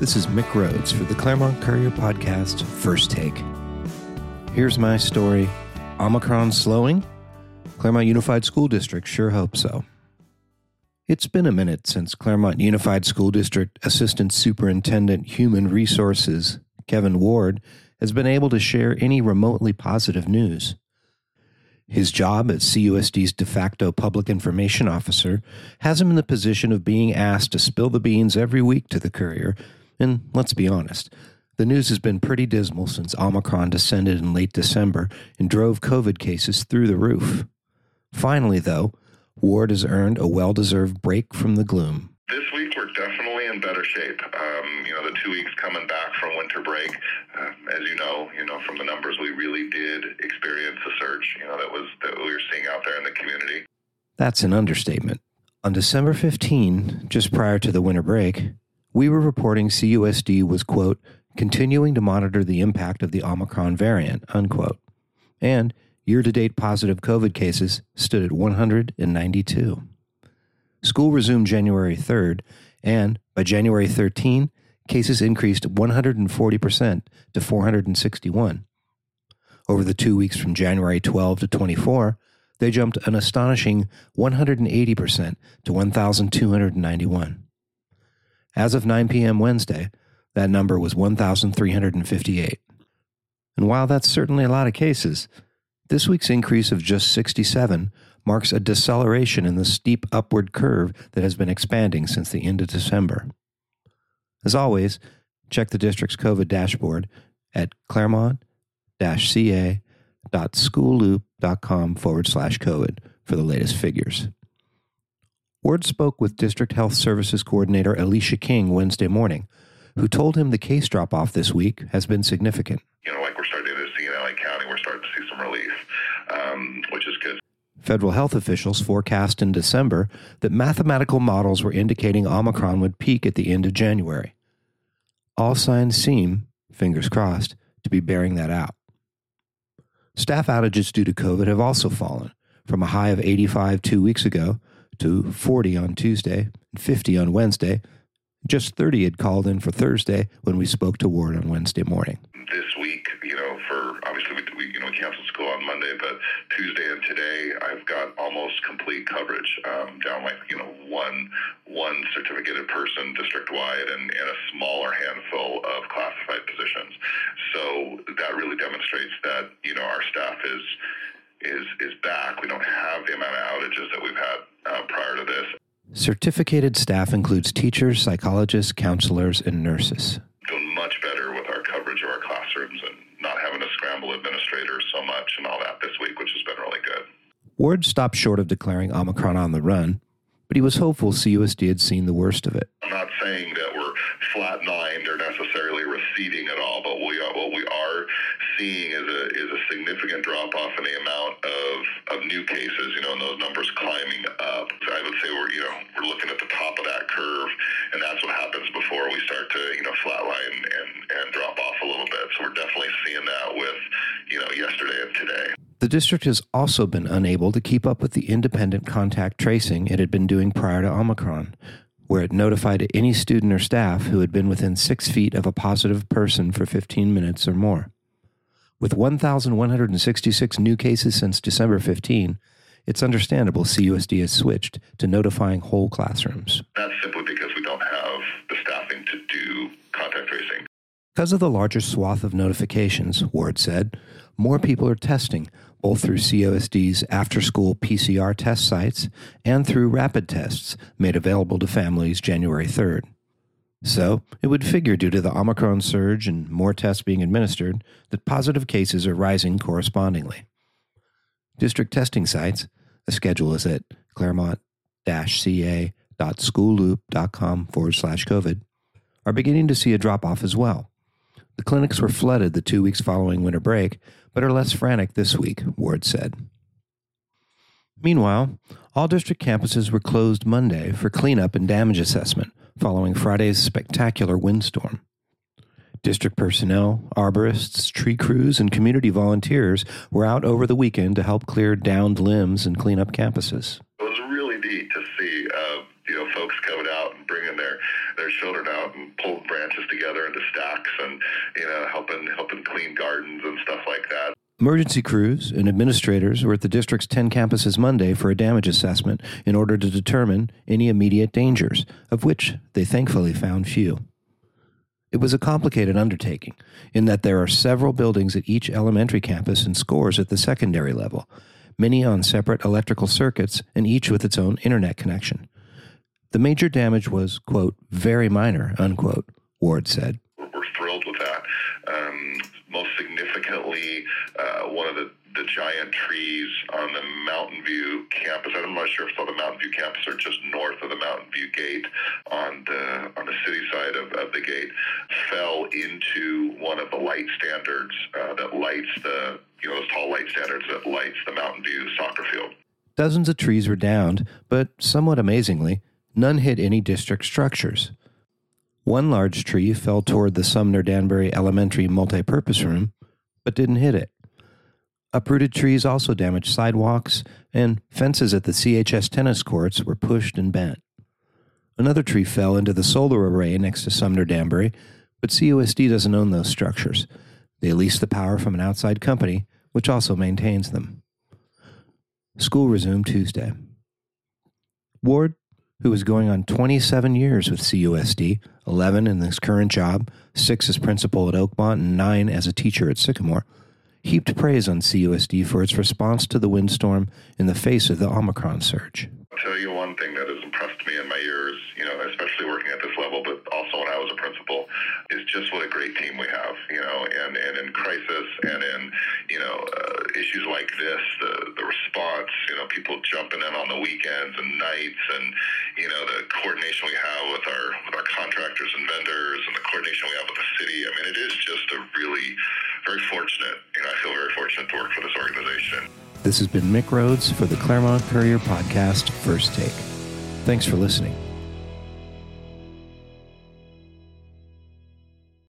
This is Mick Rhodes for the Claremont Courier Podcast First Take. Here's my story Omicron slowing? Claremont Unified School District sure hope so. It's been a minute since Claremont Unified School District Assistant Superintendent Human Resources, Kevin Ward, has been able to share any remotely positive news. His job as CUSD's de facto public information officer has him in the position of being asked to spill the beans every week to the courier, and let's be honest, the news has been pretty dismal since Omicron descended in late December and drove COVID cases through the roof. Finally, though, Ward has earned a well deserved break from the gloom. This week we're definitely in better shape. Um, you know, the two weeks coming back from winter break, uh, as you know, you know from the numbers, we really did experience a surge. You know that was that we were seeing out there in the community. That's an understatement. On December 15, just prior to the winter break, we were reporting CUSD was quote continuing to monitor the impact of the Omicron variant unquote, and year-to-date positive COVID cases stood at 192. School resumed January 3rd, and by January 13, cases increased 140% to 461. Over the two weeks from January 12 to 24, they jumped an astonishing 180% to 1,291. As of 9 p.m. Wednesday, that number was 1,358. And while that's certainly a lot of cases, this week's increase of just 67 marks a deceleration in the steep upward curve that has been expanding since the end of December. As always, check the district's COVID dashboard at claremont ca.schoolloop.com forward slash COVID for the latest figures. Ward spoke with District Health Services Coordinator Alicia King Wednesday morning, who told him the case drop off this week has been significant. You know, like we're starting to see in LA County, we're starting to see some relief, um, which is good. Federal health officials forecast in December that mathematical models were indicating Omicron would peak at the end of January. All signs seem, fingers crossed, to be bearing that out. Staff outages due to COVID have also fallen from a high of 85 two weeks ago to 40 on Tuesday and 50 on Wednesday. Just 30 had called in for Thursday when we spoke to Ward on Wednesday morning. This week, you know, for obviously we, we you know canceled school on Monday, but Tuesday and today I've got almost complete coverage um, down like you know one one certificated person district wide and, and a smaller handful of classified positions. So that really demonstrates that you know our staff is is is back. We don't have the amount of outages that we've had uh, prior to this. Certificated staff includes teachers, psychologists, counselors, and nurses. Doing much better with our coverage of our classrooms and not having to scramble administrators so much and all that this week, which has been really good. Ward stopped short of declaring Omicron on the run, but he was hopeful CUSD had seen the worst of it. I'm not saying that we're flatlined or necessarily receding at all, but we are, what we are seeing is a is a significant drop off in the amount of, of new cases, you know, and those numbers climbing up. So I would say we're you know we're looking at the top of that curve, and that's what happens before we start to you know flatline and and drop off a little bit. So we're definitely seeing that with you know yesterday and today. The district has also been unable to keep up with the independent contact tracing it had been doing prior to Omicron, where it notified any student or staff who had been within six feet of a positive person for 15 minutes or more. With 1,166 new cases since December 15, it's understandable CUSD has switched to notifying whole classrooms. That's simply because we don't have the staffing to do contact tracing. Because of the larger swath of notifications, Ward said, more people are testing, both through CUSD's after school PCR test sites and through rapid tests made available to families January 3rd. So, it would figure due to the Omicron surge and more tests being administered that positive cases are rising correspondingly. District testing sites, the schedule is at claremont ca.schoolloop.com forward slash COVID, are beginning to see a drop off as well. The clinics were flooded the two weeks following winter break, but are less frantic this week, Ward said. Meanwhile, all district campuses were closed Monday for cleanup and damage assessment following Friday's spectacular windstorm. District personnel, arborists, tree crews, and community volunteers were out over the weekend to help clear downed limbs and clean up campuses. It was really neat to see uh, you know folks coming out and bringing their their children out and pulling branches together into stacks and you know helping helping clean gardens and stuff like that. Emergency crews and administrators were at the district's 10 campuses Monday for a damage assessment in order to determine any immediate dangers, of which they thankfully found few. It was a complicated undertaking in that there are several buildings at each elementary campus and scores at the secondary level, many on separate electrical circuits and each with its own internet connection. The major damage was, quote, very minor, unquote, Ward said. We're thrilled with that. Um, most significantly, the, giant trees on the Mountain View campus. I'm not sure if it's on the Mountain View campus or just north of the Mountain View gate on the on the city side of, of the gate fell into one of the light standards uh, that lights the you know those tall light standards that lights the Mountain View soccer field. Dozens of trees were downed, but somewhat amazingly, none hit any district structures. One large tree fell toward the Sumner Danbury Elementary multipurpose room, but didn't hit it. Uprooted trees also damaged sidewalks, and fences at the CHS tennis courts were pushed and bent. Another tree fell into the solar array next to Sumner Danbury, but CUSD doesn't own those structures. They lease the power from an outside company, which also maintains them. School resumed Tuesday. Ward, who is going on 27 years with CUSD, 11 in his current job, 6 as principal at Oakmont, and 9 as a teacher at Sycamore, heaped praise on CUSD for its response to the windstorm in the face of the Omicron surge. I'll tell you one thing that has impressed me in my years, you know, especially working at this level, but also when I was a principal, is just what a great team we have, you know, and, and in crisis and in, you know, uh, issues like this, the, the response, you know, people jumping in on the weekends and nights and, you know, the coordination we have with our, with our contractors and vendors and the coordination we have with the city. I mean, it is just a really very fortunate, know, I feel very fortunate to work for this organization. This has been Mick Rhodes for the Claremont Courier podcast, First Take. Thanks for listening.